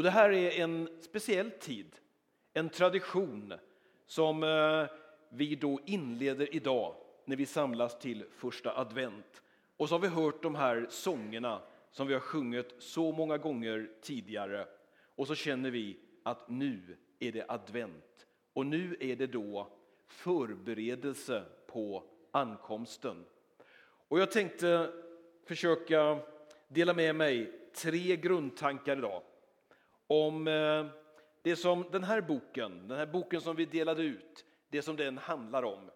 Och det här är en speciell tid, en tradition som eh, vi då inleder idag när vi samlas till första advent. Och så har vi hört de här sångerna som vi har sjungit så många gånger tidigare. Och så känner vi att nu är det advent och nu är det då förberedelse på ankomsten. Och jag tänkte försöka dela med mig tre grundtankar idag om eh, det som den här boken, den här boken som vi delade ut, det som den handlar om.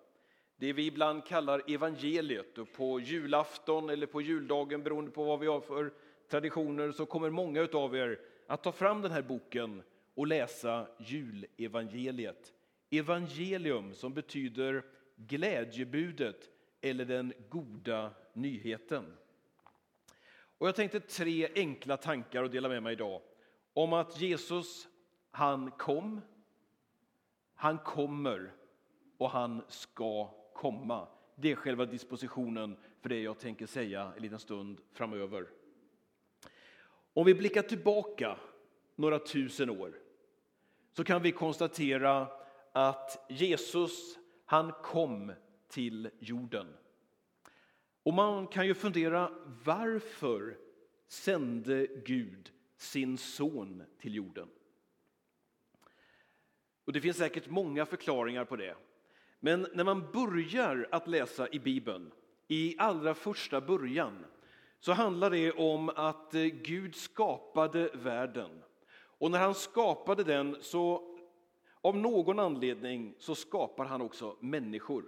Det vi ibland kallar evangeliet och på julafton eller på juldagen beroende på vad vi har för traditioner så kommer många av er att ta fram den här boken och läsa julevangeliet. Evangelium som betyder glädjebudet eller den goda nyheten. Och jag tänkte tre enkla tankar att dela med mig idag om att Jesus, han kom, han kommer och han ska komma. Det är själva dispositionen för det jag tänker säga en liten stund framöver. Om vi blickar tillbaka några tusen år så kan vi konstatera att Jesus, han kom till jorden. Och man kan ju fundera varför sände Gud sin son till jorden? Och Det finns säkert många förklaringar på det. Men när man börjar att läsa i Bibeln, i allra första början, så handlar det om att eh, Gud skapade världen. Och när han skapade den så av någon anledning så skapar han också människor.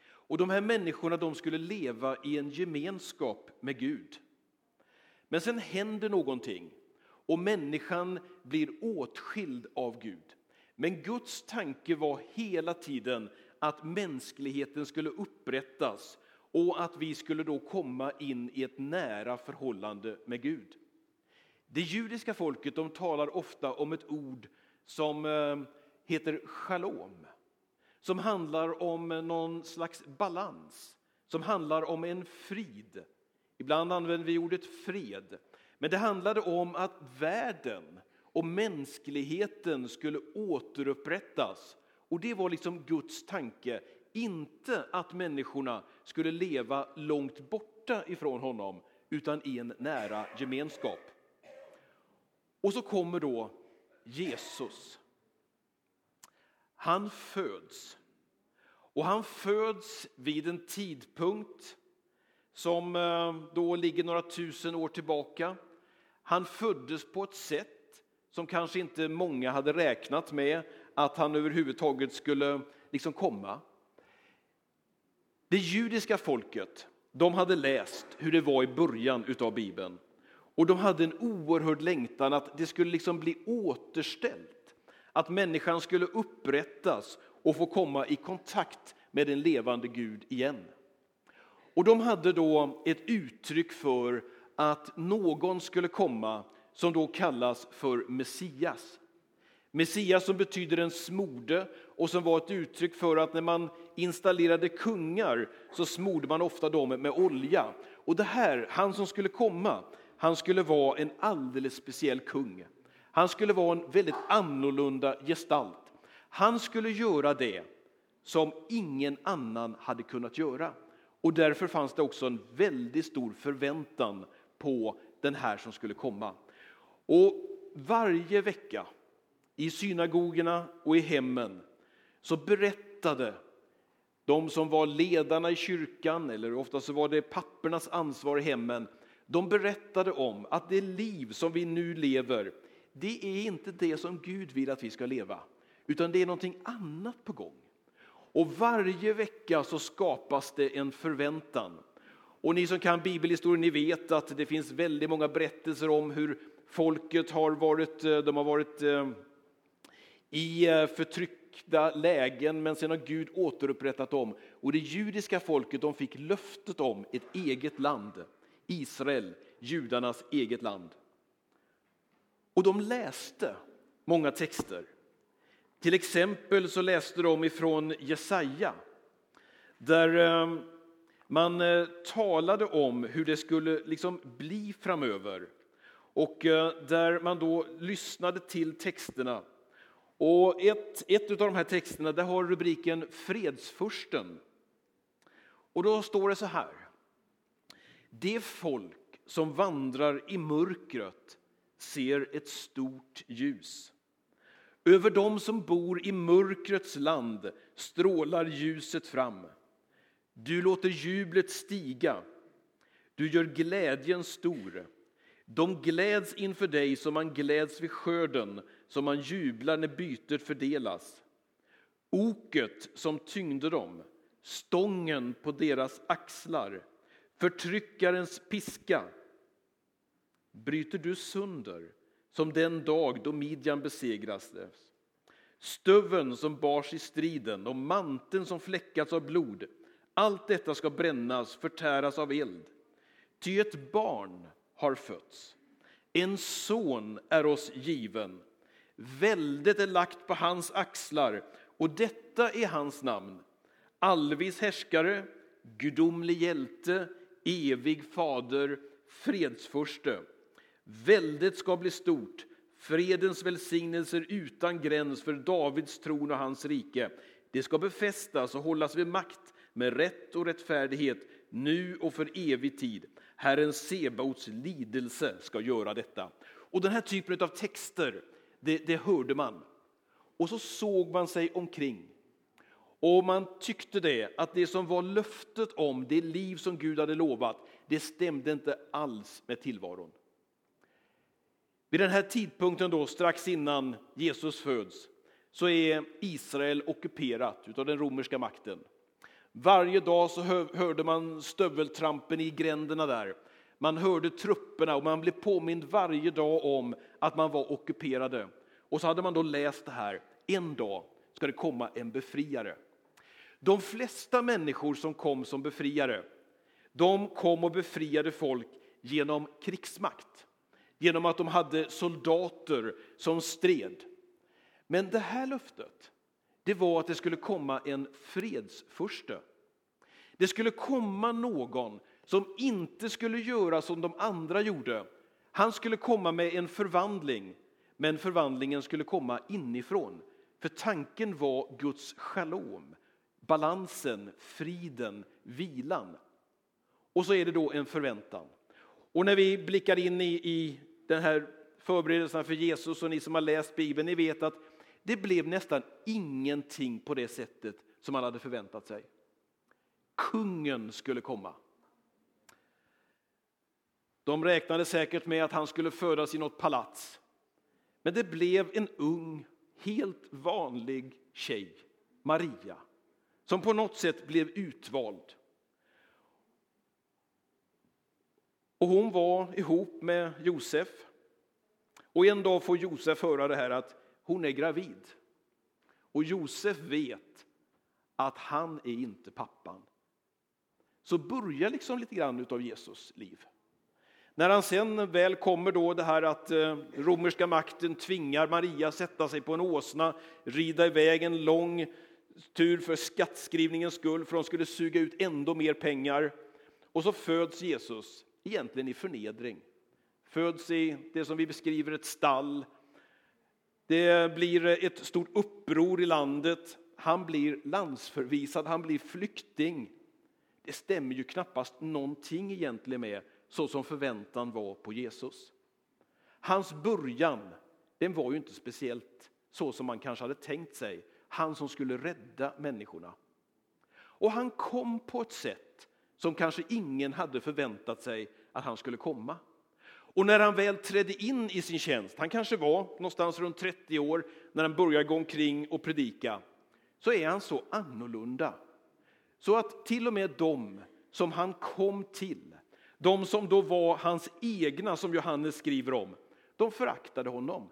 Och de här människorna de skulle leva i en gemenskap med Gud. Men sen händer någonting och människan blir åtskild av Gud. Men Guds tanke var hela tiden att mänskligheten skulle upprättas och att vi skulle då komma in i ett nära förhållande med Gud. Det judiska folket de talar ofta om ett ord som eh, heter shalom, som handlar om någon slags balans, som handlar om en frid. Ibland använder vi ordet fred, men det handlade om att världen och mänskligheten skulle återupprättas. Och det var liksom Guds tanke, inte att människorna skulle leva långt borta ifrån honom, utan i en nära gemenskap. Och så kommer då Jesus. Han föds. Och han föds vid en tidpunkt som eh, då ligger några tusen år tillbaka. Han föddes på ett sätt som kanske inte många hade räknat med att han överhuvudtaget skulle liksom komma. Det judiska folket de hade läst hur det var i början av Bibeln och de hade en oerhörd längtan att det skulle liksom bli återställt. Att människan skulle upprättas och få komma i kontakt med den levande Gud igen. Och de hade då ett uttryck för att någon skulle komma som då kallas för Messias. Messias som betyder en smorde och som var ett uttryck för att när man installerade kungar så smorde man ofta dem med olja. Och det här, han som skulle komma, han skulle vara en alldeles speciell kung. Han skulle vara en väldigt annorlunda gestalt. Han skulle göra det som ingen annan hade kunnat göra. Och därför fanns det också en väldigt stor förväntan på den här som skulle komma. Och varje vecka i synagogorna och i hemmen så berättade de som var ledarna i kyrkan, eller ofta så var det pappernas ansvar i hemmen, de berättade om att det liv som vi nu lever, det är inte det som Gud vill att vi ska leva, utan det är någonting annat på gång. Och varje vecka så skapas det en förväntan. Och ni som kan bibelhistorien, ni vet att det finns väldigt många berättelser om hur folket har varit, eh, de har varit eh, i eh, förtryckta lägen, men sen har Gud återupprättat dem. Och det judiska folket de fick löftet om ett eget land, Israel, judarnas eget land. Och de läste många texter. Till exempel så läste de ifrån Jesaja, där ehm, man eh, talade om hur det skulle liksom bli framöver och eh, där man då lyssnade till texterna. Och ett, ett av de här texterna där har rubriken Fredsfursten. Och då står det så här. Det folk som vandrar i mörkret ser ett stort ljus. Över dem som bor i mörkrets land strålar ljuset fram. Du låter jublet stiga, du gör glädjen stor. De gläds inför dig som man gläds vid skörden, som man jublar när bytet fördelas. Oket som tyngde dem, stången på deras axlar, förtryckarens piska bryter du sönder som den dag då Midjan besegrades. Stöven som bars i striden och manteln som fläckats av blod. Allt detta ska brännas, förtäras av eld. Ty ett barn har fötts, en son är oss given. Väldet är lagt på hans axlar och detta är hans namn. Allvis härskare, gudomlig hjälte, evig fader, fredsförste. Väldet ska bli stort, fredens välsignelser utan gräns för Davids tron och hans rike. Det ska befästas och hållas vid makt med rätt och rättfärdighet nu och för evig tid. Herren Sebaots lidelse ska göra detta. Och den här typen av texter, det, det hörde man. Och så såg man sig omkring. Och man tyckte det, att det som var löftet om det liv som Gud hade lovat, det stämde inte alls med tillvaron. Vid den här tidpunkten, då, strax innan Jesus föds, så är Israel ockuperat av den romerska makten. Varje dag så hörde man stöveltrampen i gränderna där. Man hörde trupperna och man blev påmind varje dag om att man var ockuperade. Och så hade man då läst det här, en dag ska det komma en befriare. De flesta människor som kom som befriare, de kom och befriade folk genom krigsmakt. Genom att de hade soldater som stred. Men det här löftet, det var att det skulle komma en fredsfurste. Det skulle komma någon som inte skulle göra som de andra gjorde. Han skulle komma med en förvandling, men förvandlingen skulle komma inifrån. För tanken var Guds shalom, balansen, friden, vilan. Och så är det då en förväntan. Och när vi blickar in i, i den här förberedelsen för Jesus och ni som har läst Bibeln, ni vet att det blev nästan ingenting på det sättet som man hade förväntat sig. Kungen skulle komma. De räknade säkert med att han skulle födas i något palats. Men det blev en ung, helt vanlig tjej, Maria, som på något sätt blev utvald. Och hon var ihop med Josef. Och en dag får Josef höra det här att hon är gravid. Och Josef vet att han är inte pappan. Så börjar liksom lite grann av Jesus liv. När han sen väl kommer då det här att eh, romerska makten tvingar Maria sätta sig på en åsna, rida iväg en lång tur för skattskrivningens skull, för de skulle suga ut ändå mer pengar. Och så föds Jesus, egentligen i förnedring. Föds i det som vi beskriver ett stall. Det blir ett stort uppror i landet. Han blir landsförvisad, han blir flykting. Det stämmer ju knappast någonting egentligen med så som förväntan var på Jesus. Hans början, den var ju inte speciellt så som man kanske hade tänkt sig. Han som skulle rädda människorna. Och han kom på ett sätt som kanske ingen hade förväntat sig att han skulle komma. Och när han väl trädde in i sin tjänst, han kanske var någonstans runt 30 år när han började gå omkring och predika, så är han så annorlunda. Så att till och med de som han kom till, de som då var hans egna, som Johannes skriver om, de föraktade honom.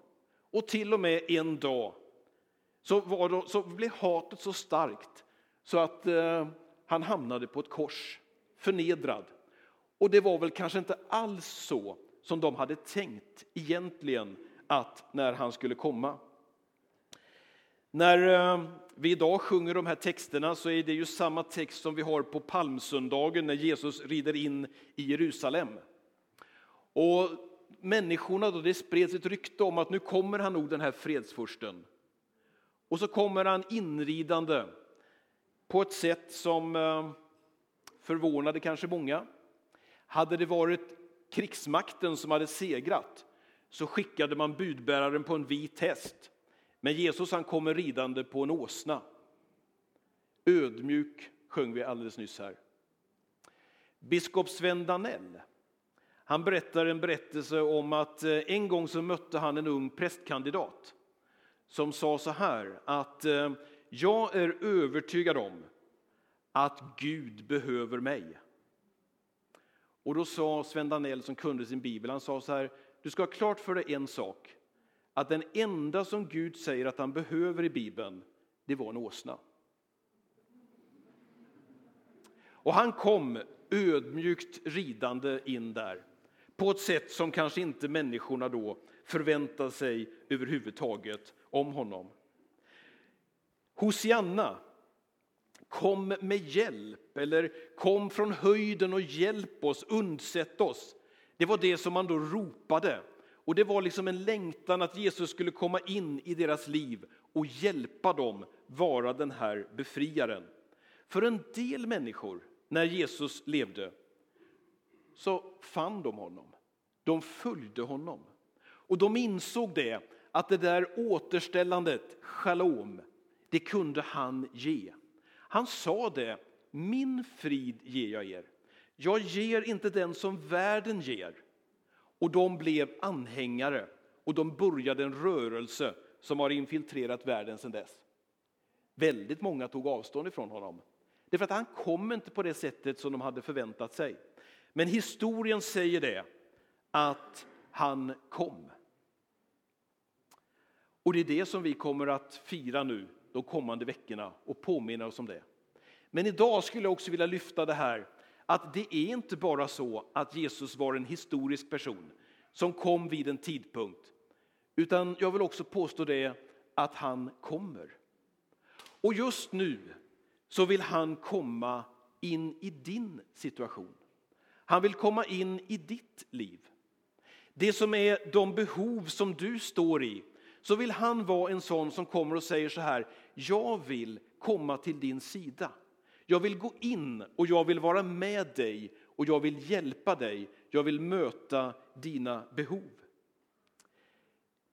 Och till och med en dag så, var då, så blev hatet så starkt så att eh, han hamnade på ett kors, förnedrad. Och det var väl kanske inte alls så som de hade tänkt egentligen att när han skulle komma. När eh, vi idag sjunger de här texterna så är det ju samma text som vi har på palmsöndagen när Jesus rider in i Jerusalem. Och människorna då, det spreds ett rykte om att nu kommer han nog den här fredsfursten. Och så kommer han inridande på ett sätt som eh, förvånade kanske många. Hade det varit krigsmakten som hade segrat så skickade man budbäraren på en vit häst. Men Jesus han kommer ridande på en åsna. Ödmjuk sjöng vi alldeles nyss här. Biskop Sven Danell han berättar en berättelse om att eh, en gång så mötte han en ung prästkandidat som sa så här att eh, jag är övertygad om att Gud behöver mig. Och då sa Sven Danell som kunde sin bibel, han sa så här, du ska ha klart för dig en sak, att den enda som Gud säger att han behöver i bibeln, det var en åsna. Och han kom ödmjukt ridande in där på ett sätt som kanske inte människorna då förväntade sig överhuvudtaget om honom. Hosianna, kom med hjälp eller kom från höjden och hjälp oss, undsätt oss. Det var det som man då ropade. Och det var liksom en längtan att Jesus skulle komma in i deras liv och hjälpa dem vara den här befriaren. För en del människor, när Jesus levde, så fann de honom. De följde honom. Och de insåg det, att det där återställandet, shalom, det kunde han ge. Han sa det, min frid ger jag er. Jag ger inte den som världen ger. Och de blev anhängare och de började en rörelse som har infiltrerat världen sedan dess. Väldigt många tog avstånd ifrån honom. Därför att han kom inte på det sättet som de hade förväntat sig. Men historien säger det, att han kom. Och det är det som vi kommer att fira nu de kommande veckorna och påminna oss om det. Men idag skulle jag också vilja lyfta det här att det är inte bara så att Jesus var en historisk person som kom vid en tidpunkt, utan jag vill också påstå det att han kommer. Och just nu så vill han komma in i din situation. Han vill komma in i ditt liv. Det som är de behov som du står i, så vill han vara en sån som kommer och säger så här, jag vill komma till din sida. Jag vill gå in och jag vill vara med dig och jag vill hjälpa dig. Jag vill möta dina behov.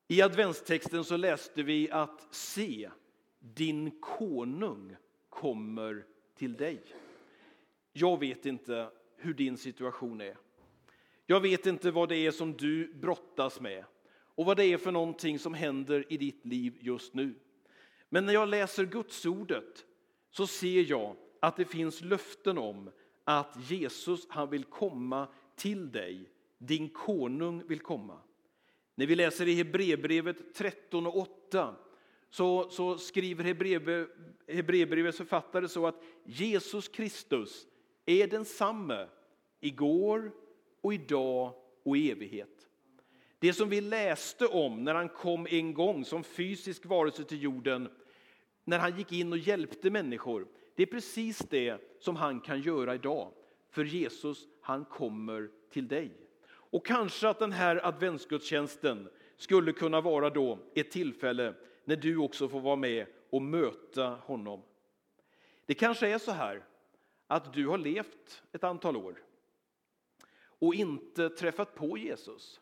I adventstexten så läste vi att se, din konung kommer till dig. Jag vet inte hur din situation är. Jag vet inte vad det är som du brottas med och vad det är för någonting som händer i ditt liv just nu. Men när jag läser Gudsordet så ser jag att det finns löften om att Jesus han vill komma till dig. Din konung vill komma. När vi läser i Hebreerbrevet 13 och 8 så, så skriver Hebreerbrevets författare så att Jesus Kristus är densamme igår och idag och i evighet. Det som vi läste om när han kom en gång som fysisk varelse till jorden, när han gick in och hjälpte människor, det är precis det som han kan göra idag. För Jesus, han kommer till dig. Och kanske att den här adventsgudstjänsten skulle kunna vara då ett tillfälle när du också får vara med och möta honom. Det kanske är så här att du har levt ett antal år och inte träffat på Jesus.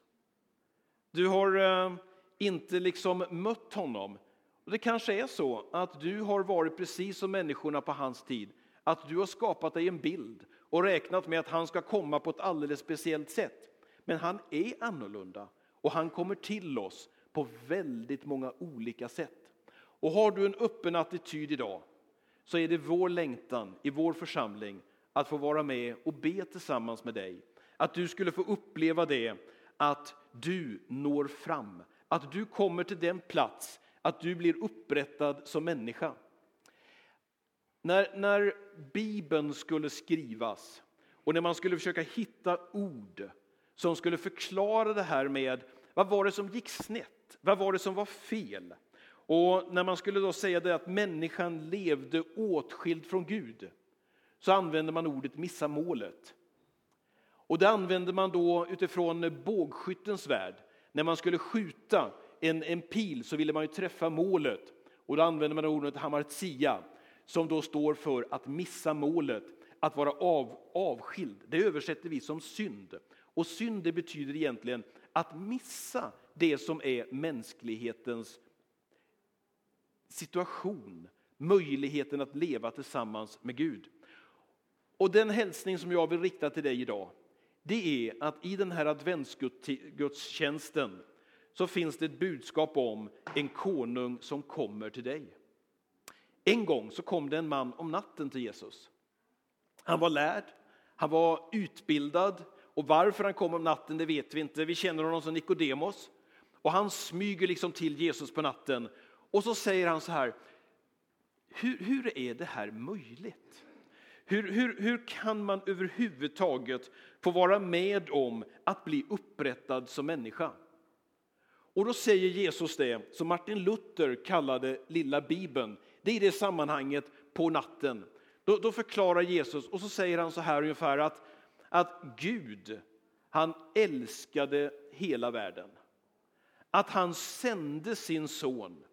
Du har eh, inte liksom mött honom. Och det kanske är så att du har varit precis som människorna på hans tid, att du har skapat dig en bild och räknat med att han ska komma på ett alldeles speciellt sätt. Men han är annorlunda och han kommer till oss på väldigt många olika sätt. Och har du en öppen attityd idag så är det vår längtan i vår församling att få vara med och be tillsammans med dig att du skulle få uppleva det, att du når fram. Att du kommer till den plats att du blir upprättad som människa. När, när Bibeln skulle skrivas och när man skulle försöka hitta ord som skulle förklara det här med vad var det som gick snett? Vad var det som var fel? Och när man skulle då säga det att människan levde åtskild från Gud så använde man ordet missa målet. Och det använde man då utifrån bågskyttens värld. När man skulle skjuta en, en pil så ville man ju träffa målet. Och då använde man ordet hamartia som då står för att missa målet, att vara av, avskild. Det översätter vi som synd. Och synd det betyder egentligen att missa det som är mänsklighetens situation, möjligheten att leva tillsammans med Gud. Och den hälsning som jag vill rikta till dig idag, det är att i den här adventsgudstjänsten så finns det ett budskap om en konung som kommer till dig. En gång så kom det en man om natten till Jesus. Han var lärd, han var utbildad och varför han kom om natten det vet vi inte. Vi känner honom som Nikodemos och han smyger liksom till Jesus på natten och så säger han så här. Hur, hur är det här möjligt? Hur, hur, hur kan man överhuvudtaget få vara med om att bli upprättad som människa? Och då säger Jesus det som Martin Luther kallade lilla bibeln. Det är i det sammanhanget på natten. Då, då, förklarar Jesus och så säger han så här ungefär att, att Gud, han älskade hela världen. Att han sände sin son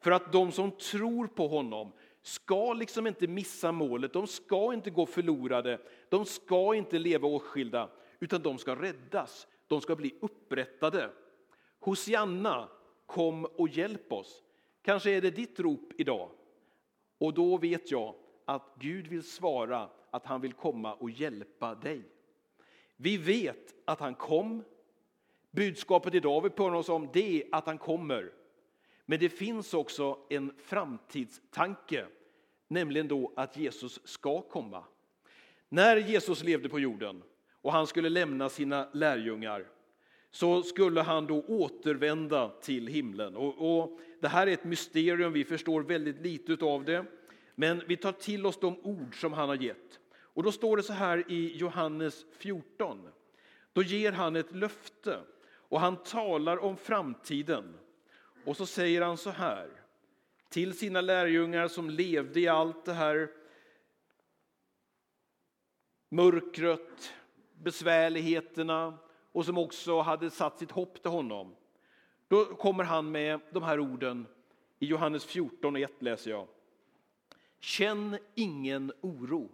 för att de som tror på honom ska liksom inte missa målet, de ska inte gå förlorade, de ska inte leva åtskilda, utan de ska räddas, de ska bli upprättade. Hosianna, kom och hjälp oss. Kanske är det ditt rop idag. Och då vet jag att Gud vill svara att han vill komma och hjälpa dig. Vi vet att han kom. Budskapet idag vi påminner oss om det är att han kommer. Men det finns också en framtidstanke, nämligen då att Jesus ska komma. När Jesus levde på jorden och han skulle lämna sina lärjungar så skulle han då återvända till himlen. Och, och, det här är ett mysterium, vi förstår väldigt lite av det. Men vi tar till oss de ord som han har gett. Och då står det så här i Johannes 14. Då ger han ett löfte och han talar om framtiden. Och så säger han så här till sina lärjungar som levde i allt det här mörkret, besvärligheterna, och som också hade satt sitt hopp till honom. Då kommer han med de här orden i Johannes 14 och 1 läser jag. Känn ingen oro.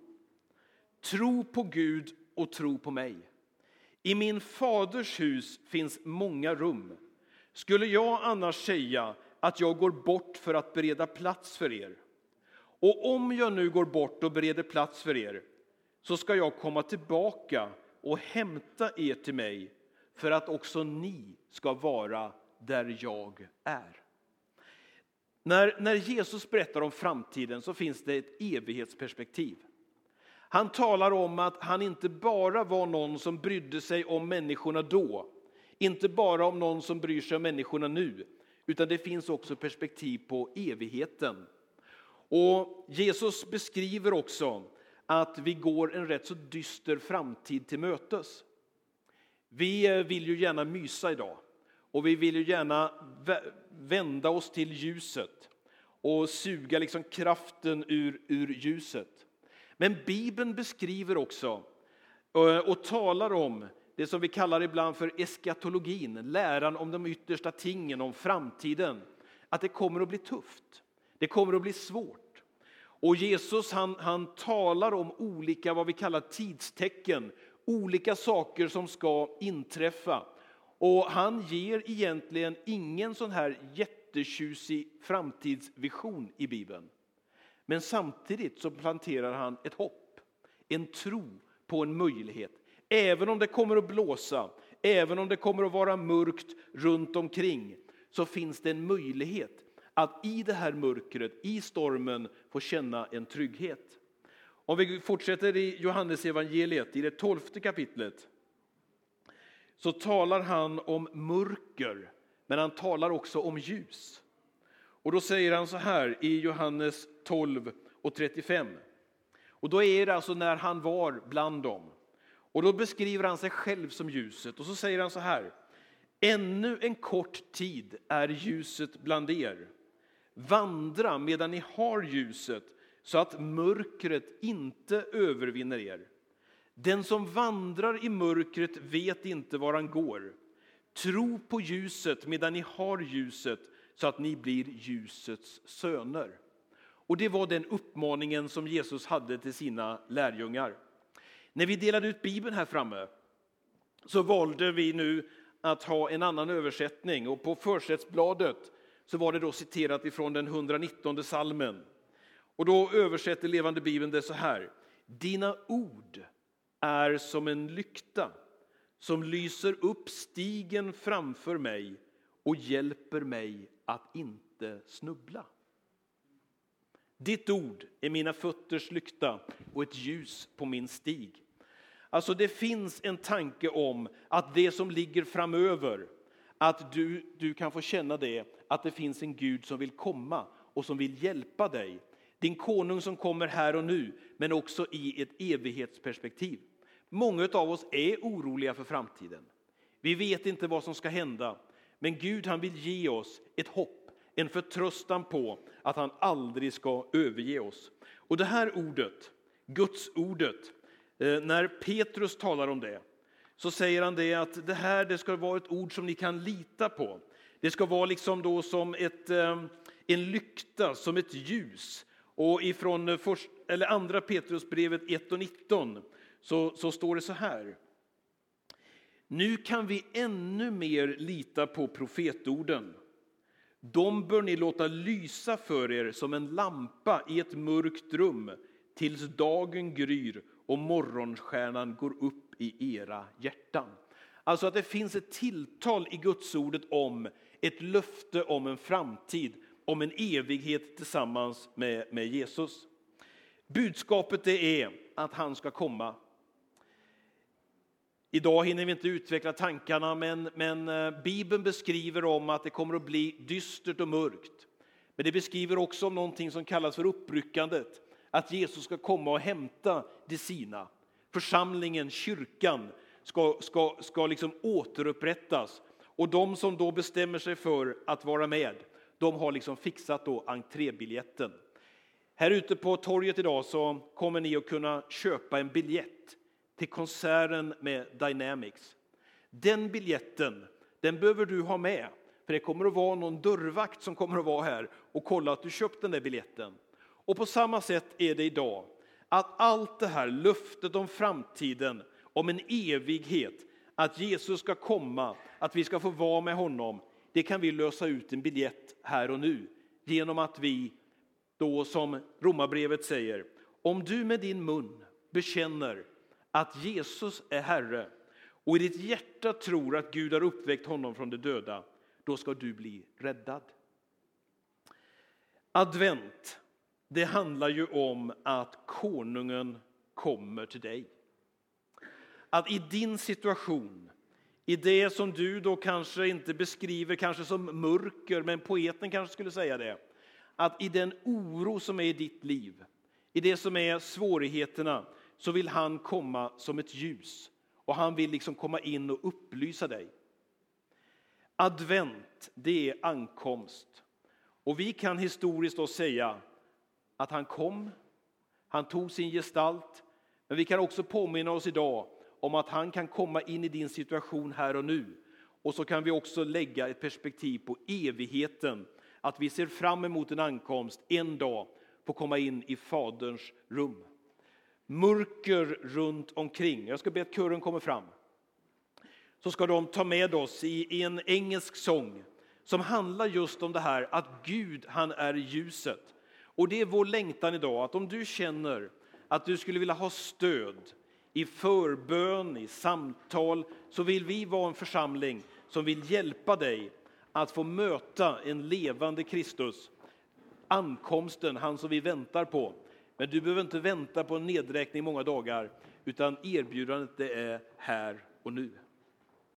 Tro på Gud och tro på mig. I min faders hus finns många rum. Skulle jag annars säga att jag går bort för att bereda plats för er? Och om jag nu går bort och bereder plats för er, så ska jag komma tillbaka och hämta er till mig för att också ni ska vara där jag är. När, när Jesus berättar om framtiden så finns det ett evighetsperspektiv. Han talar om att han inte bara var någon som brydde sig om människorna då, inte bara om någon som bryr sig om människorna nu, utan det finns också perspektiv på evigheten. Och Jesus beskriver också att vi går en rätt så dyster framtid till mötes. Vi eh, vill ju gärna mysa idag och vi vill ju gärna vända oss till ljuset och suga liksom kraften ur, ur ljuset. Men Bibeln beskriver också eh, och talar om det som vi kallar ibland för eskatologin, läran om de yttersta tingen, om framtiden. Att det kommer att bli tufft, det kommer att bli svårt. Och Jesus han, han talar om olika vad vi kallar tidstecken, olika saker som ska inträffa. Och han ger egentligen ingen sån här jättetjusig framtidsvision i Bibeln. Men samtidigt så planterar han ett hopp, en tro på en möjlighet. Även om det kommer att blåsa, även om det kommer att vara mörkt runt omkring, så finns det en möjlighet att i det här mörkret, i stormen, få känna en trygghet. Om vi fortsätter i Johannes evangeliet, i det tolfte kapitlet, så talar han om mörker, men han talar också om ljus. Och då säger han så här i Johannes 12 och 35. Och då är det alltså när han var bland dem. Och då beskriver han sig själv som ljuset och så säger han så här. Ännu en kort tid är ljuset bland er. Vandra medan ni har ljuset så att mörkret inte övervinner er. Den som vandrar i mörkret vet inte var han går. Tro på ljuset medan ni har ljuset så att ni blir ljusets söner. Och Det var den uppmaningen som Jesus hade till sina lärjungar. När vi delade ut Bibeln här framme så valde vi nu att ha en annan översättning och på försättsbladet så var det då citerat ifrån den 119 salmen. Och då översätter Levande Bibeln det så här. Dina ord är som en lykta som lyser upp stigen framför mig och hjälper mig att inte snubbla. Ditt ord är mina fötters lykta och ett ljus på min stig. Alltså det finns en tanke om att det som ligger framöver, att du, du kan få känna det, att det finns en Gud som vill komma och som vill hjälpa dig. Din konung som kommer här och nu, men också i ett evighetsperspektiv. Många av oss är oroliga för framtiden. Vi vet inte vad som ska hända, men Gud han vill ge oss ett hopp, en förtröstan på att han aldrig ska överge oss. Och det här ordet, Guds ordet, Eh, när Petrus talar om det, så säger han det att det här det ska vara ett ord som ni kan lita på. Det ska vara liksom då som ett, eh, en lykta, som ett ljus. Och ifrån eh, först, eller andra Petrusbrevet 1 och 19 så, så står det så här. Nu kan vi ännu mer lita på profetorden. De bör ni låta lysa för er som en lampa i ett mörkt rum tills dagen gryr och morgonstjärnan går upp i era hjärtan. Alltså att det finns ett tilltal i Gudsordet om ett löfte om en framtid, om en evighet tillsammans med, med Jesus. Budskapet det är att han ska komma Idag hinner vi inte utveckla tankarna, men, men eh, Bibeln beskriver om att det kommer att bli dystert och mörkt. Men det beskriver också om någonting som kallas för uppryckandet, att Jesus ska komma och hämta de sina. Församlingen, kyrkan, ska, ska, ska liksom återupprättas. Och de som då bestämmer sig för att vara med, de har liksom fixat då entrébiljetten. Här ute på torget idag så kommer ni att kunna köpa en biljett till konserten med Dynamics. Den biljetten den behöver du ha med, för det kommer att vara någon dörrvakt som kommer att vara här och kolla att du köpt den där biljetten. Och på samma sätt är det idag, att allt det här löftet om framtiden, om en evighet, att Jesus ska komma, att vi ska få vara med honom, det kan vi lösa ut en biljett här och nu genom att vi då som Romarbrevet säger, om du med din mun bekänner att Jesus är Herre och i ditt hjärta tror att Gud har uppväckt honom från de döda, då ska du bli räddad. Advent, det handlar ju om att konungen kommer till dig. Att i din situation, i det som du då kanske inte beskriver kanske som mörker, men poeten kanske skulle säga det, att i den oro som är i ditt liv, i det som är svårigheterna, så vill han komma som ett ljus och han vill liksom komma in och upplysa dig. Advent, det är ankomst. Och vi kan historiskt då säga att han kom, han tog sin gestalt, men vi kan också påminna oss idag om att han kan komma in i din situation här och nu. Och så kan vi också lägga ett perspektiv på evigheten, att vi ser fram emot en ankomst en dag, få komma in i Faderns rum mörker runt omkring. Jag ska be att kören kommer fram. Så ska de ta med oss i, en engelsk sång som handlar just om det här att Gud, han är ljuset. Och det är vår längtan idag, att om du känner att du skulle vilja ha stöd i förbön, i samtal, så vill vi vara en församling som vill hjälpa dig att få möta en levande Kristus, ankomsten, han som vi väntar på. Men du behöver inte vänta på en nedräkning många dagar, utan erbjudandet det är här och nu.